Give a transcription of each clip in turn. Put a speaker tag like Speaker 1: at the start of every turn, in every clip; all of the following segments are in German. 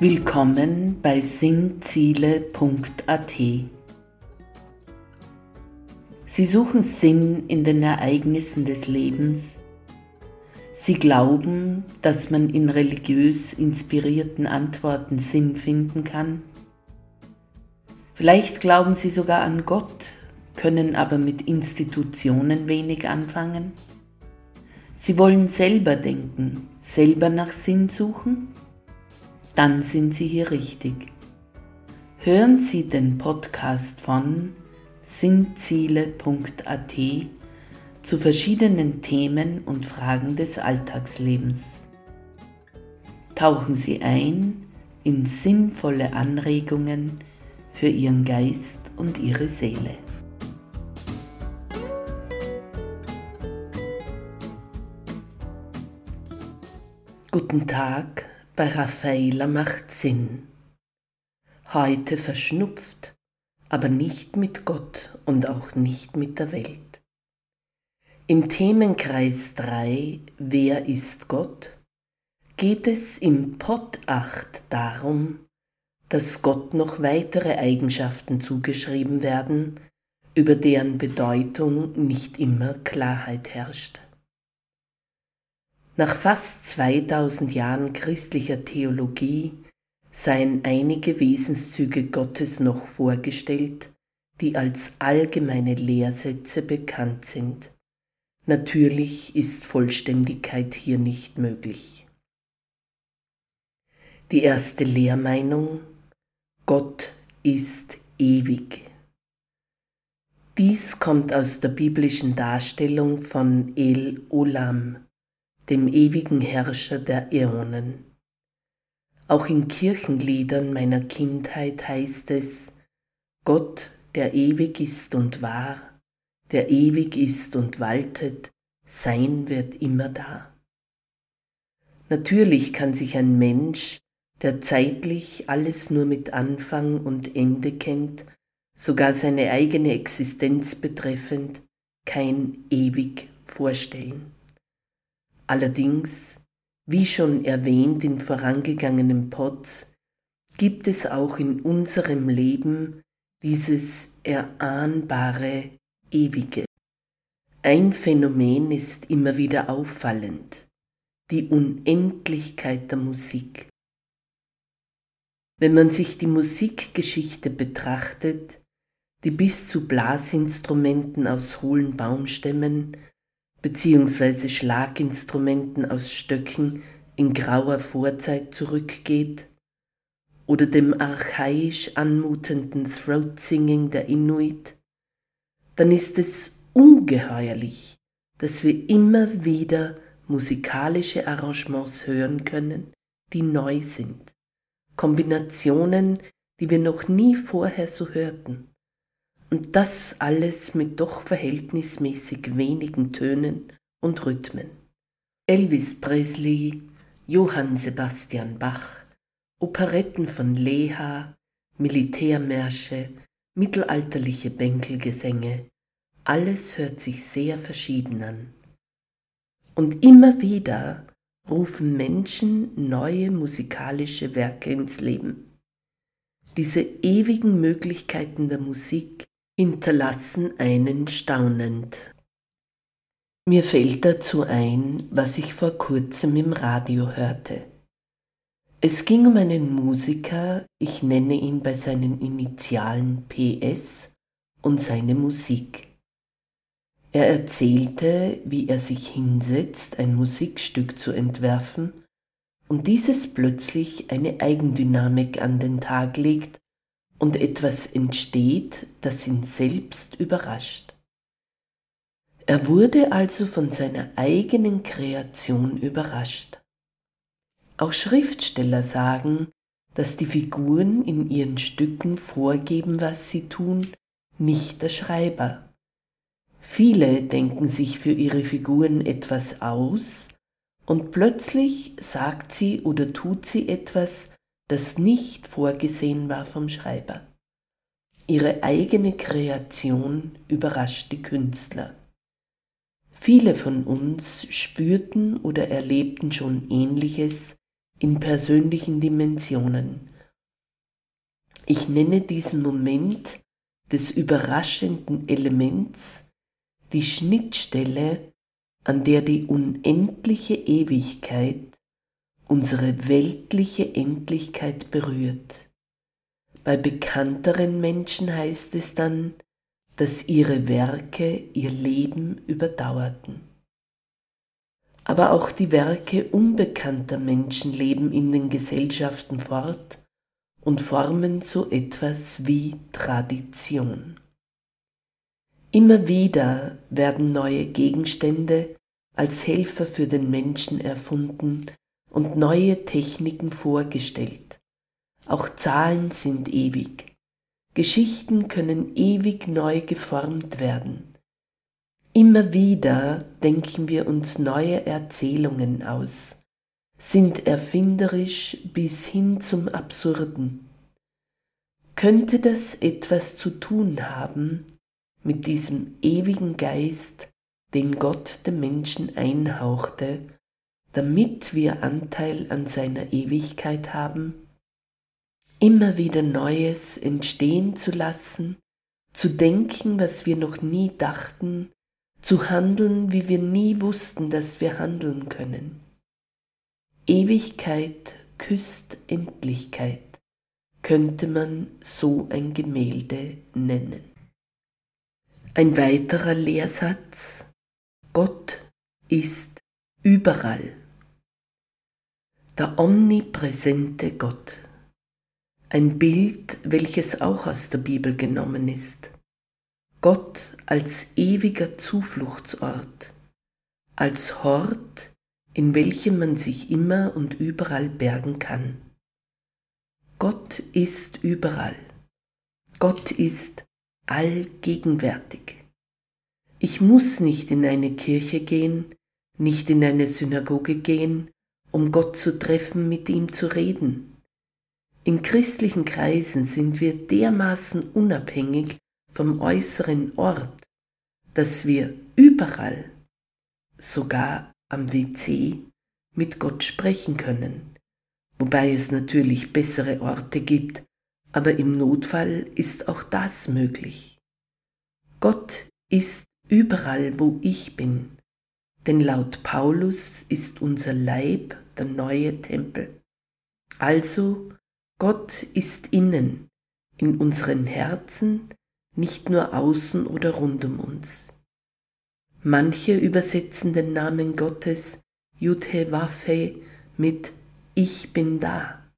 Speaker 1: Willkommen bei sinnziele.at. Sie suchen Sinn in den Ereignissen des Lebens. Sie glauben, dass man in religiös inspirierten Antworten Sinn finden kann. Vielleicht glauben Sie sogar an Gott, können aber mit Institutionen wenig anfangen. Sie wollen selber denken, selber nach Sinn suchen dann sind Sie hier richtig. Hören Sie den Podcast von sinnziele.at zu verschiedenen Themen und Fragen des Alltagslebens. Tauchen Sie ein in sinnvolle Anregungen für Ihren Geist und Ihre Seele. Guten Tag bei Raffaela macht Sinn. Heute verschnupft, aber nicht mit Gott und auch nicht mit der Welt. Im Themenkreis 3 Wer ist Gott? geht es im Pod 8 darum, dass Gott noch weitere Eigenschaften zugeschrieben werden, über deren Bedeutung nicht immer Klarheit herrscht. Nach fast 2000 Jahren christlicher Theologie seien einige Wesenszüge Gottes noch vorgestellt, die als allgemeine Lehrsätze bekannt sind. Natürlich ist Vollständigkeit hier nicht möglich. Die erste Lehrmeinung Gott ist ewig. Dies kommt aus der biblischen Darstellung von El Olam, dem ewigen Herrscher der Äonen. Auch in Kirchenliedern meiner Kindheit heißt es, Gott, der ewig ist und wahr, der ewig ist und waltet, sein wird immer da. Natürlich kann sich ein Mensch, der zeitlich alles nur mit Anfang und Ende kennt, sogar seine eigene Existenz betreffend, kein ewig vorstellen. Allerdings, wie schon erwähnt in vorangegangenen Pods, gibt es auch in unserem Leben dieses erahnbare Ewige. Ein Phänomen ist immer wieder auffallend, die Unendlichkeit der Musik. Wenn man sich die Musikgeschichte betrachtet, die bis zu Blasinstrumenten aus hohlen Baumstämmen beziehungsweise Schlaginstrumenten aus Stöcken in grauer Vorzeit zurückgeht oder dem archaisch anmutenden Throat-Singing der Inuit, dann ist es ungeheuerlich, dass wir immer wieder musikalische Arrangements hören können, die neu sind, Kombinationen, die wir noch nie vorher so hörten. Und das alles mit doch verhältnismäßig wenigen Tönen und Rhythmen. Elvis Presley, Johann Sebastian Bach, Operetten von Leha, Militärmärsche, mittelalterliche Bänkelgesänge, alles hört sich sehr verschieden an. Und immer wieder rufen Menschen neue musikalische Werke ins Leben. Diese ewigen Möglichkeiten der Musik hinterlassen einen staunend. Mir fällt dazu ein, was ich vor kurzem im Radio hörte. Es ging um einen Musiker, ich nenne ihn bei seinen Initialen PS, und seine Musik. Er erzählte, wie er sich hinsetzt, ein Musikstück zu entwerfen und dieses plötzlich eine Eigendynamik an den Tag legt und etwas entsteht, das ihn selbst überrascht. Er wurde also von seiner eigenen Kreation überrascht. Auch Schriftsteller sagen, dass die Figuren in ihren Stücken vorgeben, was sie tun, nicht der Schreiber. Viele denken sich für ihre Figuren etwas aus und plötzlich sagt sie oder tut sie etwas, das nicht vorgesehen war vom Schreiber. Ihre eigene Kreation überrascht die Künstler. Viele von uns spürten oder erlebten schon ähnliches in persönlichen Dimensionen. Ich nenne diesen Moment des überraschenden Elements die Schnittstelle, an der die unendliche Ewigkeit unsere weltliche Endlichkeit berührt. Bei bekannteren Menschen heißt es dann, dass ihre Werke ihr Leben überdauerten. Aber auch die Werke unbekannter Menschen leben in den Gesellschaften fort und formen so etwas wie Tradition. Immer wieder werden neue Gegenstände als Helfer für den Menschen erfunden und neue Techniken vorgestellt. Auch Zahlen sind ewig. Geschichten können ewig neu geformt werden. Immer wieder denken wir uns neue Erzählungen aus, sind erfinderisch bis hin zum Absurden. Könnte das etwas zu tun haben mit diesem ewigen Geist, den Gott dem Menschen einhauchte, damit wir Anteil an seiner Ewigkeit haben? immer wieder Neues entstehen zu lassen, zu denken, was wir noch nie dachten, zu handeln, wie wir nie wussten, dass wir handeln können. Ewigkeit küsst Endlichkeit, könnte man so ein Gemälde nennen. Ein weiterer Lehrsatz, Gott ist überall. Der omnipräsente Gott ein Bild, welches auch aus der Bibel genommen ist. Gott als ewiger Zufluchtsort, als Hort, in welchem man sich immer und überall bergen kann. Gott ist überall. Gott ist allgegenwärtig. Ich muss nicht in eine Kirche gehen, nicht in eine Synagoge gehen, um Gott zu treffen, mit ihm zu reden. In christlichen Kreisen sind wir dermaßen unabhängig vom äußeren Ort, dass wir überall, sogar am WC, mit Gott sprechen können, wobei es natürlich bessere Orte gibt, aber im Notfall ist auch das möglich. Gott ist überall, wo ich bin, denn laut Paulus ist unser Leib der neue Tempel. Also Gott ist innen, in unseren Herzen, nicht nur außen oder rund um uns. Manche übersetzen den Namen Gottes Yudhe Waffe mit Ich bin da.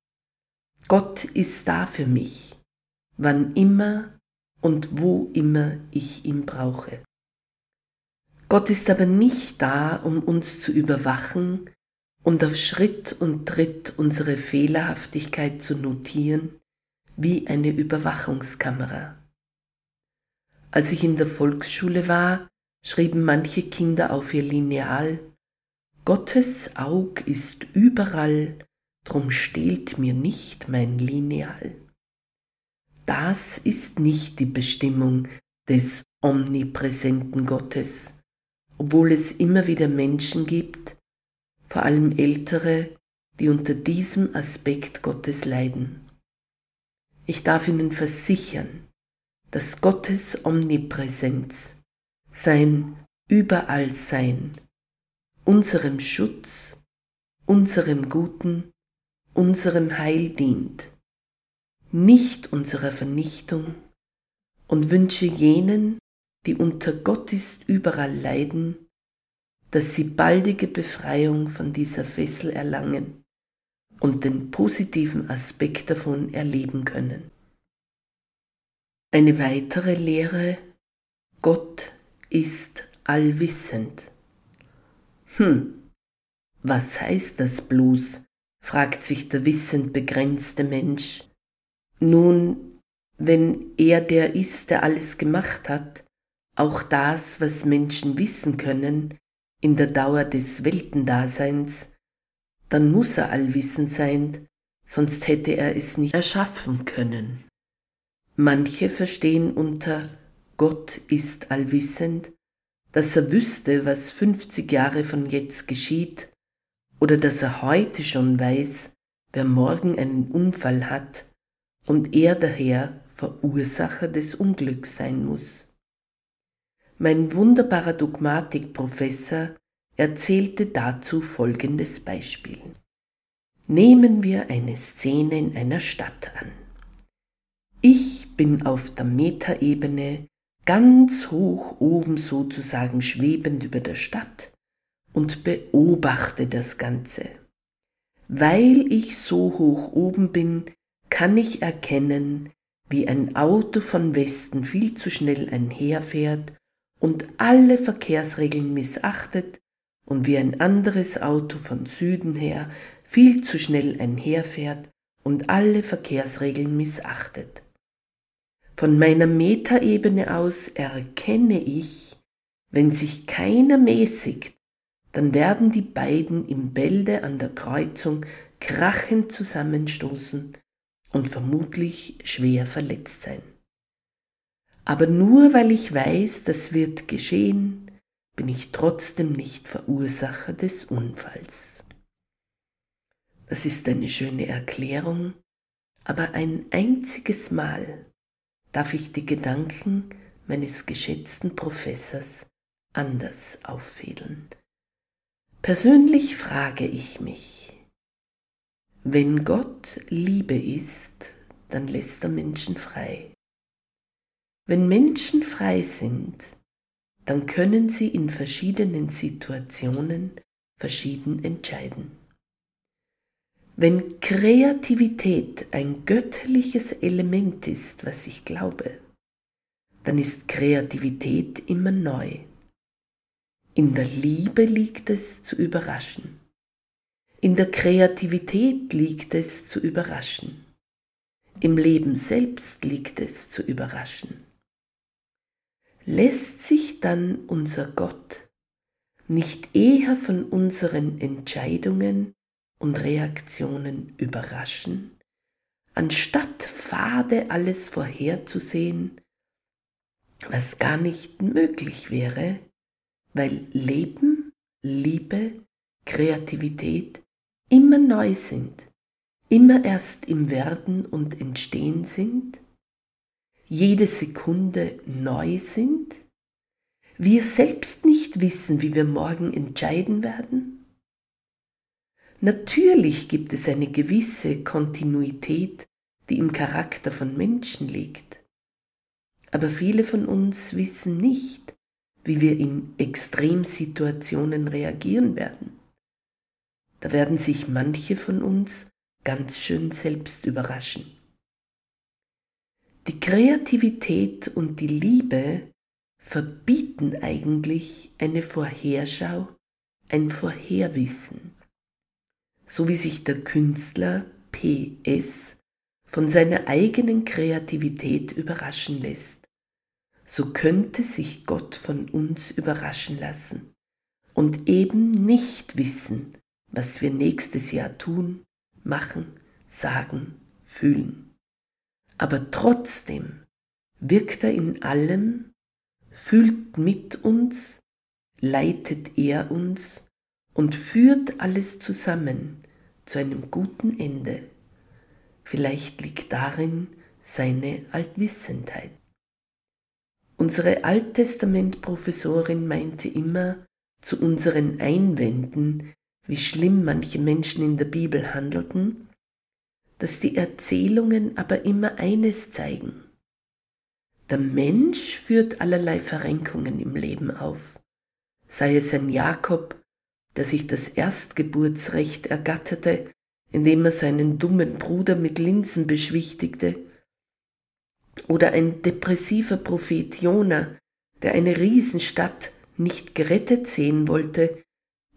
Speaker 1: Gott ist da für mich, wann immer und wo immer ich ihn brauche. Gott ist aber nicht da, um uns zu überwachen, und auf Schritt und Tritt unsere Fehlerhaftigkeit zu notieren wie eine Überwachungskamera. Als ich in der Volksschule war, schrieben manche Kinder auf ihr Lineal Gottes Aug ist überall, drum stehlt mir nicht mein Lineal. Das ist nicht die Bestimmung des omnipräsenten Gottes, obwohl es immer wieder Menschen gibt, vor allem Ältere, die unter diesem Aspekt Gottes leiden. Ich darf Ihnen versichern, dass Gottes Omnipräsenz, sein Überallsein, unserem Schutz, unserem Guten, unserem Heil dient, nicht unserer Vernichtung und wünsche jenen, die unter Gott ist überall leiden, dass sie baldige Befreiung von dieser Fessel erlangen und den positiven Aspekt davon erleben können. Eine weitere Lehre, Gott ist allwissend. Hm, was heißt das bloß? fragt sich der wissend begrenzte Mensch. Nun, wenn er der ist, der alles gemacht hat, auch das, was Menschen wissen können, in der Dauer des Weltendaseins, dann muss er allwissend sein, sonst hätte er es nicht erschaffen können. Manche verstehen unter Gott ist allwissend, dass er wüsste, was 50 Jahre von jetzt geschieht, oder dass er heute schon weiß, wer morgen einen Unfall hat und er daher Verursacher des Unglücks sein muss. Mein wunderbarer Dogmatikprofessor erzählte dazu folgendes Beispiel. Nehmen wir eine Szene in einer Stadt an. Ich bin auf der Metaebene ganz hoch oben sozusagen schwebend über der Stadt und beobachte das Ganze. Weil ich so hoch oben bin, kann ich erkennen, wie ein Auto von Westen viel zu schnell einherfährt und alle Verkehrsregeln missachtet und wie ein anderes Auto von Süden her viel zu schnell einherfährt und alle Verkehrsregeln missachtet. Von meiner Metaebene aus erkenne ich, wenn sich keiner mäßigt, dann werden die beiden im Bälde an der Kreuzung krachend zusammenstoßen und vermutlich schwer verletzt sein. Aber nur weil ich weiß, das wird geschehen, bin ich trotzdem nicht Verursacher des Unfalls. Das ist eine schöne Erklärung, aber ein einziges Mal darf ich die Gedanken meines geschätzten Professors anders auffädeln. Persönlich frage ich mich, wenn Gott Liebe ist, dann lässt er Menschen frei. Wenn Menschen frei sind, dann können sie in verschiedenen Situationen verschieden entscheiden. Wenn Kreativität ein göttliches Element ist, was ich glaube, dann ist Kreativität immer neu. In der Liebe liegt es zu überraschen. In der Kreativität liegt es zu überraschen. Im Leben selbst liegt es zu überraschen. Lässt sich dann unser Gott nicht eher von unseren Entscheidungen und Reaktionen überraschen, anstatt fade alles vorherzusehen, was gar nicht möglich wäre, weil Leben, Liebe, Kreativität immer neu sind, immer erst im Werden und Entstehen sind, jede Sekunde neu sind, wir selbst nicht wissen, wie wir morgen entscheiden werden? Natürlich gibt es eine gewisse Kontinuität, die im Charakter von Menschen liegt. Aber viele von uns wissen nicht, wie wir in Extremsituationen reagieren werden. Da werden sich manche von uns ganz schön selbst überraschen. Die Kreativität und die Liebe verbieten eigentlich eine Vorherschau, ein Vorherwissen, so wie sich der Künstler PS von seiner eigenen Kreativität überraschen lässt so könnte sich Gott von uns überraschen lassen und eben nicht wissen, was wir nächstes Jahr tun, machen, sagen, fühlen. Aber trotzdem wirkt er in allem, fühlt mit uns, leitet er uns und führt alles zusammen zu einem guten Ende. Vielleicht liegt darin seine Altwissendheit. Unsere Alttestament-Professorin meinte immer zu unseren Einwänden, wie schlimm manche Menschen in der Bibel handelten, dass die Erzählungen aber immer eines zeigen. Der Mensch führt allerlei Verrenkungen im Leben auf, sei es ein Jakob, der sich das Erstgeburtsrecht ergatterte, indem er seinen dummen Bruder mit Linsen beschwichtigte, oder ein depressiver Prophet Jona, der eine Riesenstadt nicht gerettet sehen wollte,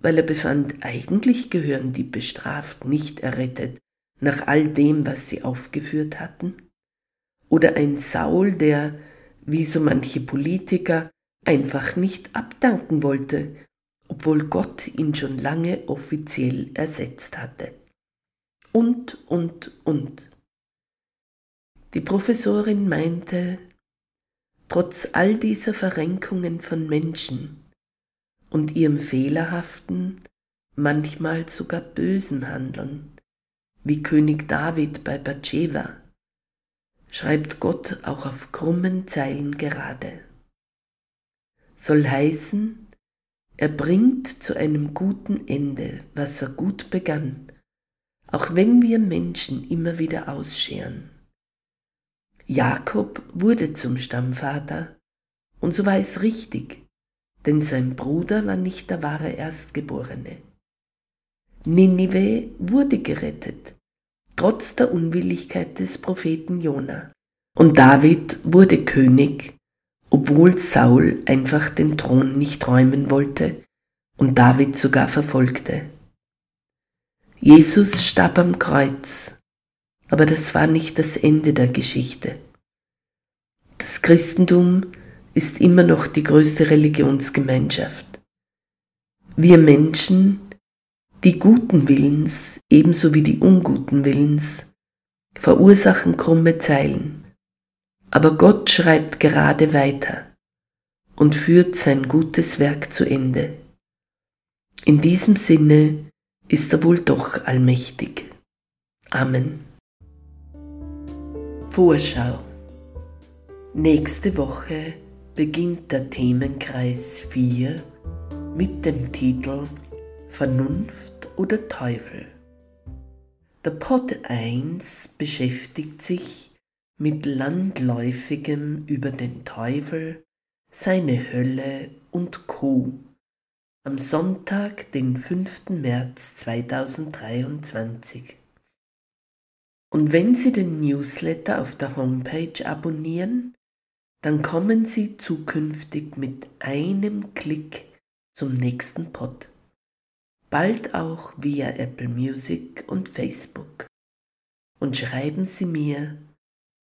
Speaker 1: weil er befand, eigentlich gehören die bestraft nicht errettet, nach all dem, was sie aufgeführt hatten? Oder ein Saul, der, wie so manche Politiker, einfach nicht abdanken wollte, obwohl Gott ihn schon lange offiziell ersetzt hatte. Und, und, und. Die Professorin meinte, trotz all dieser Verrenkungen von Menschen und ihrem fehlerhaften, manchmal sogar bösen Handeln, wie König David bei Bathsheba, schreibt Gott auch auf krummen Zeilen gerade. Soll heißen, er bringt zu einem guten Ende, was er gut begann, auch wenn wir Menschen immer wieder ausscheren. Jakob wurde zum Stammvater, und so war es richtig, denn sein Bruder war nicht der wahre Erstgeborene. Ninive wurde gerettet, trotz der Unwilligkeit des Propheten Jona. Und David wurde König, obwohl Saul einfach den Thron nicht räumen wollte und David sogar verfolgte. Jesus starb am Kreuz, aber das war nicht das Ende der Geschichte. Das Christentum ist immer noch die größte Religionsgemeinschaft. Wir Menschen die guten Willens ebenso wie die unguten Willens verursachen krumme Zeilen. Aber Gott schreibt gerade weiter und führt sein gutes Werk zu Ende. In diesem Sinne ist er wohl doch allmächtig. Amen. Vorschau. Nächste Woche beginnt der Themenkreis 4 mit dem Titel Vernunft oder Teufel. Der Pod 1 beschäftigt sich mit landläufigem über den Teufel, seine Hölle und Co. am Sonntag, den 5. März 2023. Und wenn Sie den Newsletter auf der Homepage abonnieren, dann kommen Sie zukünftig mit einem Klick zum nächsten Pod bald auch via Apple Music und Facebook. Und schreiben Sie mir,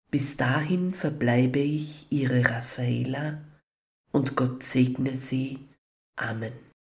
Speaker 1: bis dahin verbleibe ich Ihre Raffaela und Gott segne Sie. Amen.